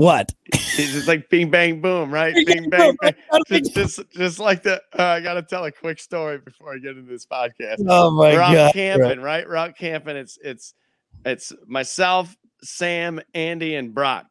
What? It's just like bing bang boom, right? Bing bang bang. Just, just, just like the. Uh, I gotta tell a quick story before I get into this podcast. Oh my We're out god! camping, right? We're out camping. It's it's it's myself, Sam, Andy, and Brock.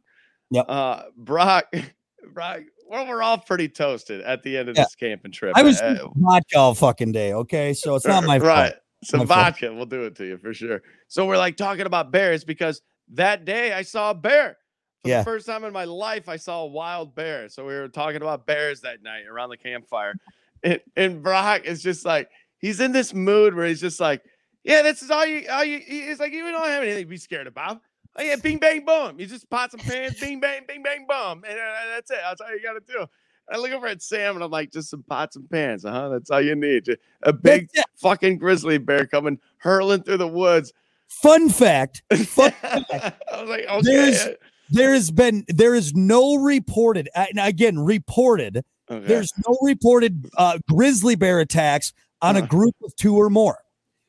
Yep. Uh, Brock, Brock. Well, we're all pretty toasted at the end of Yeah. this camping trip. I was Uh, vodka all fucking day. Okay, so it's not my fault. right. Some My fault. vodka will do it to you for sure. So we're like talking about bears because that day I saw a bear. For Yeah. the first time in my life, I saw a wild bear. So we were talking about bears that night around the campfire. And, and Brock is just like, he's in this mood where he's just like, yeah, this is all you, all you, he's like, you don't have anything to be scared about. Oh, yeah, bing, bang, boom. You just pots and pans, bing, bang, bing, bang, boom. And uh, that's it. That's all you got to do. I look over at Sam and I'm like, just some pots and pans. Uh huh. That's all you need. A big fucking grizzly bear coming hurling through the woods. Fun fact: Fun I was like, There's- okay. There has been there is no reported uh, and again reported okay. there's no reported uh, grizzly bear attacks on a Uh-huh. group of two or more.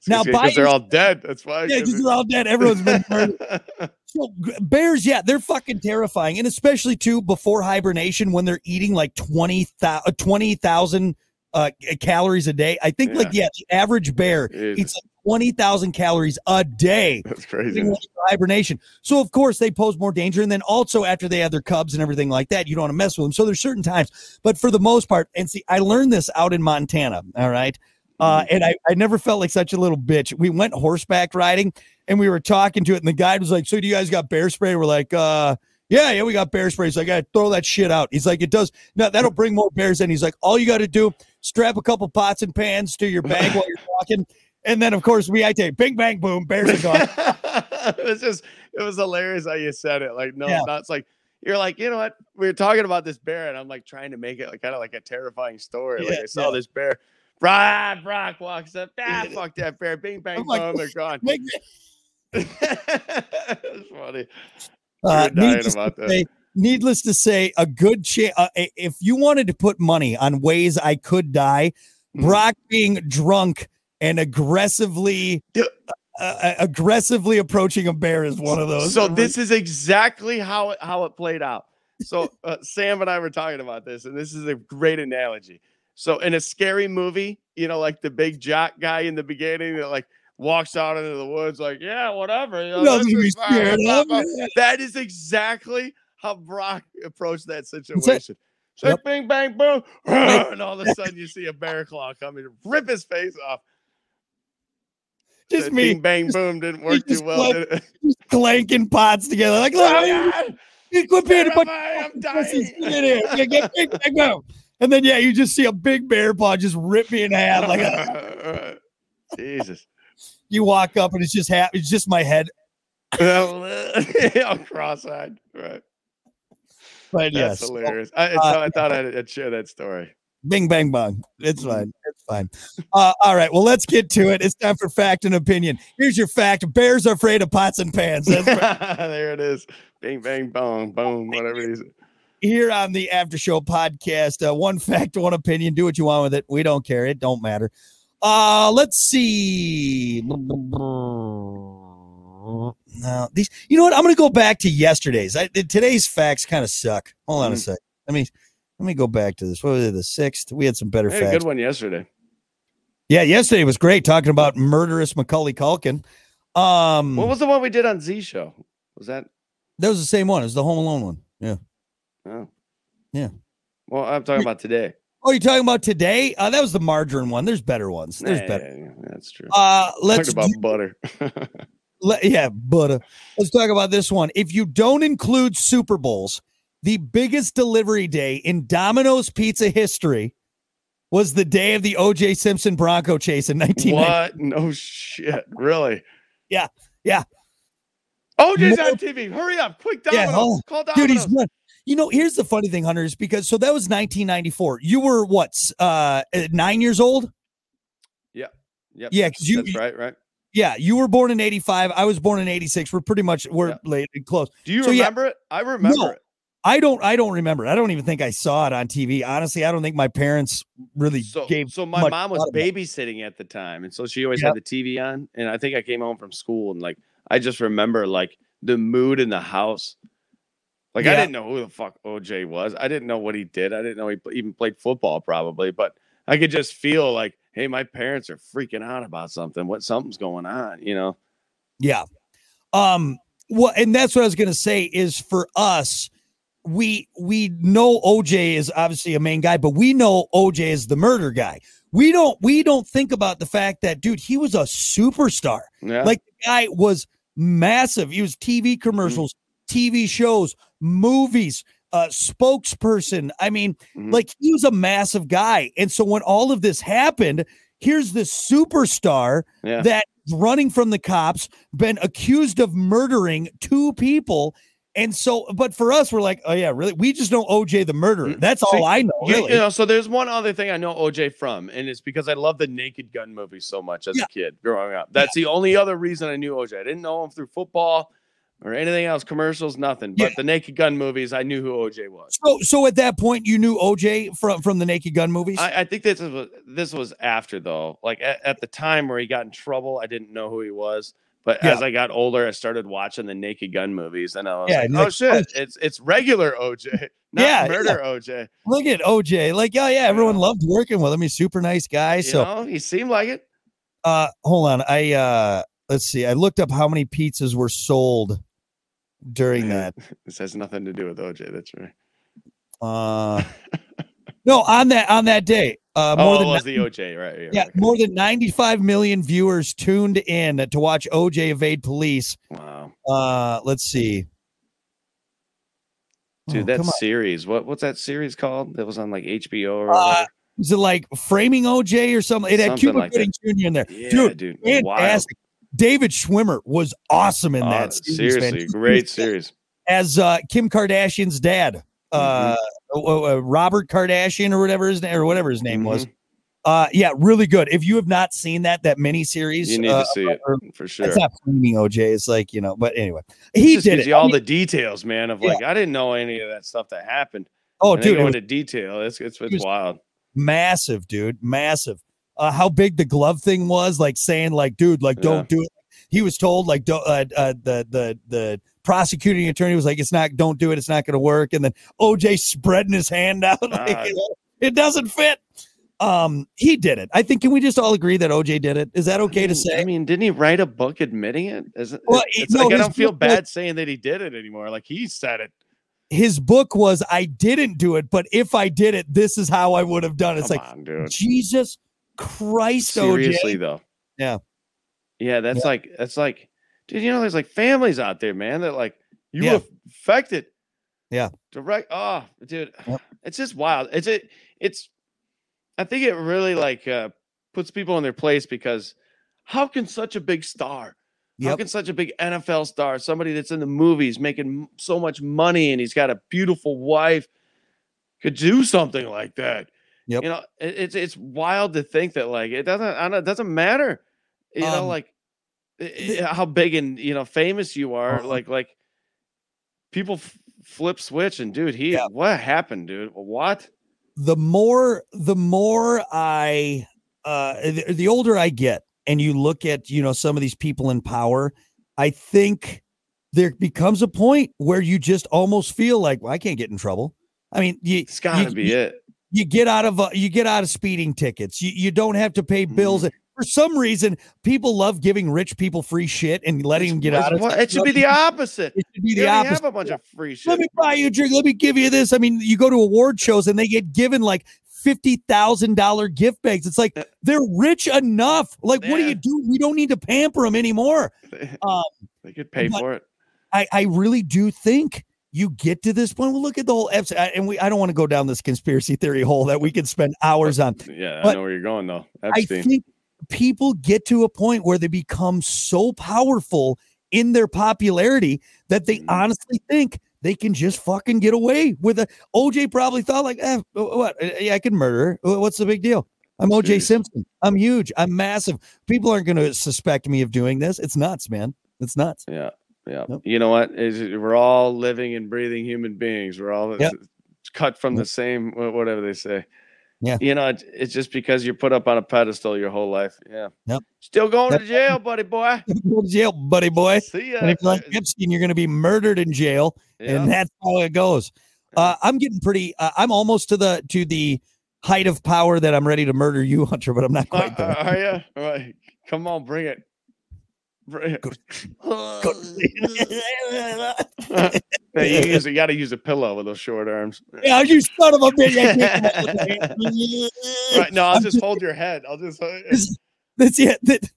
now, because they're all dead. That's why. Yeah, because they're all dead. Everyone's been murdered. So bears, yeah, they're fucking terrifying, and especially too before hibernation when they're eating like 20,000 20,000 uh, calories a day. I think like yeah, the average bear eats like twenty thousand calories a day That's crazy. hibernation. So of course they pose more danger, and then also after they have their cubs and everything like that, you don't want to mess with them. So there's certain times, but for the most part, and see, I learned this out in Montana. All right. Uh, and I, I never felt like such a little bitch. We went horseback riding and we were talking to it, and the guide was like, So do you guys got bear spray? We're like, uh, yeah, yeah, we got bear spray. He's like, I throw that shit out. He's like, it does. No, that'll bring more bears in. He's like, all you got to do, strap a couple pots and pans to your bag while you're walking. And then, of course, we I take bing, bang, boom, bears are gone. it was just it was hilarious how you said it. Like, no, Yeah. not it's like you're like, you know what? We were talking about this bear, and I'm like trying to make it like kind of like a terrifying story. Like I saw yeah. this bear. Brock, Brock walks up. Ah, fuck that bear. Bing bang I'm like, boom, they're gone. Make- it's funny. Uh, We were dying needless, about to say, needless to say, a good chance. Uh, if you wanted to put money on ways I could die, Mhm. Brock being drunk and aggressively, uh, uh, aggressively approaching a bear is one of those. So this is exactly how it how it played out. So uh, Sam and I were talking about this, and this is a great analogy. So in a scary movie, you know, like the big jock guy in the beginning that like walks out into the woods, like yeah, whatever. You know, be scared blah, of. blah." That is exactly how Brock approached that situation. So Yep. bing bang boom, and all of a sudden you see a bear claw coming, rip his face off. Just me bang boom didn't work too well. it? just clanking pots together. Like, look, Oh, you quit being a bunch? I'm of dying. Get. Get, get, boom. And then yeah, you just see a big bear paw just rip me in half. Like uh, Jesus. you walk up and it's just half. It's just my head. I'm cross-eyed. Right. But That's yes, hilarious. I, uh, I thought I'd, I'd share that story. Bing bang bong. It's fine. It's fine. Uh, all right. Well, let's get to it. It's time for fact and opinion. Here's your fact: Bears are afraid of pots and pans. There it is. Bing, bang, boom, boom, whatever it is. Here on the After Show podcast, uh, one fact, one opinion. Do what you want with it. We don't care. It don't matter. Uh, let's see. Now these, you know what? I'm going to go back to yesterday's. I, today's facts kind of suck. Hold on a Mm. sec. I me let me go back to this. What was it? The sixth. We had some better a good one yesterday. Yeah, yesterday was great talking about murderous Macaulay Culkin. Um, What was the one we did on Z Show? Was that? that was the same one. It was the Home Alone one. Yeah. Oh. Yeah. Well, I'm talking about today. Oh, you're talking about today? Uh, that was the margarine one. There's better ones. There's Yeah, better. yeah, yeah, that's true. Uh, let's Talk about do- butter. let- yeah, but uh, let's talk about this one. If you don't include Super Bowls, the biggest delivery day in Domino's Pizza history was the day of the O.J. Simpson Bronco chase in 1990. what? No shit. Really? Yeah, yeah. Oh, just More- on TV. Hurry up. Quick, Yeah, Domino's. hold on. Call Dude, Domino's. he's run. You know, here's the funny thing, Hunter, is because so that was 1994. You were what, uh, uh, nine years old? Yeah. Yep, Yeah, 'cause you- That's right, right. Yeah, you were born in 85. I was born in 86. We're pretty much we're Yeah. late and close. Do you So, yeah. remember it? I remember No. it. I don't I don't remember. I don't even think I saw it on TV. Honestly, I don't think my parents really So, gave so my mom was thought about it. babysitting at the time, and so she always Yep. had the TV on. And I think I came home from school, and like I just remember like the mood in the house Like I didn't know who the fuck OJ was. I didn't know what he did. I didn't know he even played football probably, but I could just feel like, hey, my parents are freaking out about something. What something's going on, you know? Yeah. Um well and that's what I was going to say is for us we we know OJ is obviously a main guy but we know OJ is the murder guy. We don't we don't think about the fact that dude he was a superstar. Yeah. Like the guy was massive. He was TV commercials, TV shows, movies, uh spokesperson. I mean, Mhm. like he was a massive guy. And so when all of this happened, here's this superstar yeah. that running from the cops, been accused of murdering two people. And so, but for us, we're like, oh yeah, really? We just know OJ the murderer. Mm, That's see, all I know. You- Really. You know, so there's one other thing I know OJ from, and it's because I love the Naked Gun movie so much as Yeah. a kid growing up. That's the only other reason I knew OJ. I didn't know him through football or anything else, commercials, nothing. But Yeah. the Naked Gun movies, I knew who OJ was. So, so at that point, you knew OJ from from the Naked Gun movies. I, I think this was this was after though. Like at, at the time where he got in trouble, I didn't know who he was. But Yeah. as I got older, I started watching the Naked Gun movies, and I was Yeah, like, "Oh like, shit, it's it's regular OJ, not Yeah, murder OJ." Look at OJ. Like, yeah, yeah. Everyone Yeah. loved working with him. He's a super nice guy. You So, know, he seemed like it. uh, hold on. I uh, let's see. I looked up how many pizzas were sold during that. This has nothing to do with OJ. That's right. Uh, no, on that on that day, uh, oh, more it than was the OJ, right? Yeah, okay. more than 95 million viewers tuned in to watch OJ evade police. Wow, Uh, let's see. dude, Oh, that series. What what's that series called? That was on like HBO or Uh? Was it like framing OJ or something? It had Something Cuba like Gooding Jr. in there. yeah, dude, dude, wild. Fantastic. David Schwimmer was awesome in Uh, that. series, man. great series. As uh, Kim Kardashian's dad, uh, Mm-hmm. Uh, uh, Robert Kardashian or whatever his name or whatever his name was. Mhm. Uh, yeah, really good. If you have not seen that that mini series, You need uh, to see it or- for sure. It's not framing OJ. It's like you know, but anyway, It he did gives it. you I all mean, the details, man. Of Yeah. like, I didn't know any of that stuff that happened. oh, And dude, go it was into detail. It's it's, it's was- wild. massive, dude, massive. Uh, how big the glove thing was, like saying, like, dude, like, don't do it. He was told, like, don't. Uh, uh, the the the prosecuting attorney was like, it's not, don't do it. It's not going to work. And then OJ spreading his hand out, like, Uh, it doesn't fit. Um, he did it. I think. Can we just all agree that OJ did it? Is that okay to I mean- say? I mean, didn't he write a book admitting it? Is it Well, it's no, like I don't feel book was- bad saying that he did it anymore. Like he said it. His book was, I didn't do it, but if I did it, this is how I would have done it. It's Come like on. Jesus Christ, OJ. Seriously OJ. though. Yeah. Yeah, that's like that's like, dude. You know, there's like families out there, man. That like you Yeah. affected. Yeah. Direct. Oh, dude, Yep. it's just wild. It's it. It's. I think it really like uh, puts people in their place because how can such a big star, how Yep. can such a big NFL star, somebody that's in the movies making so much money and he's got a beautiful wife, could do something like that? Yep. You know, it, it's it's wild to think that like it doesn't I don't- it doesn't matter. You know, Um, like i- i- how big and you know famous you are. Uh-huh. Like like people f- flip switch and dude, he Yeah. what happened, dude? What? the more the more I uh the, the older I get and you look at you know some of these people in power, I think there becomes a point where you just almost feel like well, I can't get in trouble. I mean, you It's got to you, be you, it. you get out of uh, you get out of speeding tickets. You you don't have to pay bills. Mm. For some reason, people love giving rich people free shit and letting them get out of Well, it should be the opposite. It should be the opposite. have a bunch of free shit. Let me buy you a drink. Let me give you this. I mean, you go to award shows and they get given like fifty thousand dollar gift bags. It's like Uh, they're rich enough. Like, what do you do? We don't need to pamper them anymore. Um, they could pay for it. I I really do think you get to this point. Well, look at the whole Epstein, and we. I don't want to go down this conspiracy theory hole that we could spend hours on. Yeah, I know where you're going though. I think people get to a point where they become so powerful in their popularity that they Mhm. honestly think they can just fucking get away with it. OJ probably thought like, eh, what? Yeah, I can murder. her. What's the big deal? I'm OJ Jeez. Simpson. I'm huge. I'm massive. People aren't going to suspect me of doing this. It's nuts, man. It's nuts. Yeah, yeah. Yep. You know what? Is we're all living and breathing human beings. We're all Yep. cut from Yep. the same whatever they say. Yeah. You know, it's, it's just because you're put up on a pedestal your whole life. Yeah. Yep. Still going Yep. to jail, buddy boy. Go to jail, buddy boy. See ya. And if you're like Epstein, you're going to be murdered in jail, Yeah. and that's how it goes. Uh, I'm getting pretty. Uh, I'm almost to the to the height of power that I'm ready to murder you, Hunter, but I'm not Uh, quite there. are you? All right. Come on, bring it. It. Hey, you, use, you got to use a pillow with those short arms. yeah, you son of a bitch! Right. No, I'll I'm just hold your head. I'll just. That's it. That-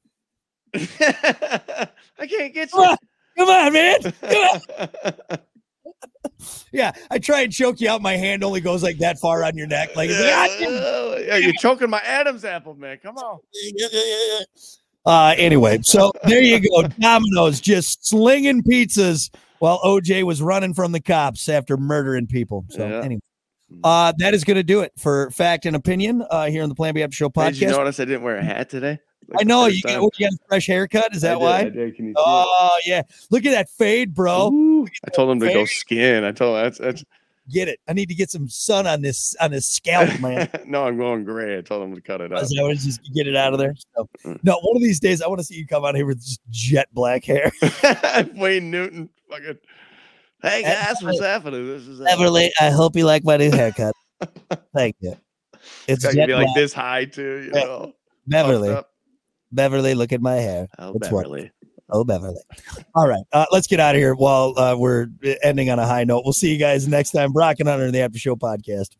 I can't get Come you. on, come on, man. Come on. Yeah, I try and choke you out. My hand only goes like that far on your neck. Like, yeah, yeah, you're choking my Adam's apple, man. Come on. Uh, anyway, so there you go. Domino's just slinging pizzas while OJ was running from the cops after murdering people. So Yeah. anyway, uh, that is going to do it for fact and opinion uh, here on the Plan B After Show Hey, Did you notice I didn't wear a hat today? Like I know you got, you got a fresh haircut. Is I that did, why? I did. Can you see it? Oh yeah, look at that fade, bro. Ooh, I told him to go skin. I told him that's that's Get it. I need to get some sun on this on this scalp, man. no, I'm going gray. I told him to cut it out. I what just get it out of there? So, Mm. no, one of these days I want to see you come out here with just jet black hair. Wayne Newton, fucking. Hey guys, what's happening? This is Beverly, I hope you like my new haircut. Thank you. It's It's gonna be like black. this high too. You know, Beverly. Beverly, look at my hair. Oh, It's Beverly. Oh, Beverly. All right. Uh, let's get out of here while uh, we're ending on a high note. We'll see you guys next time. Brock and Hunter in the After Show podcast.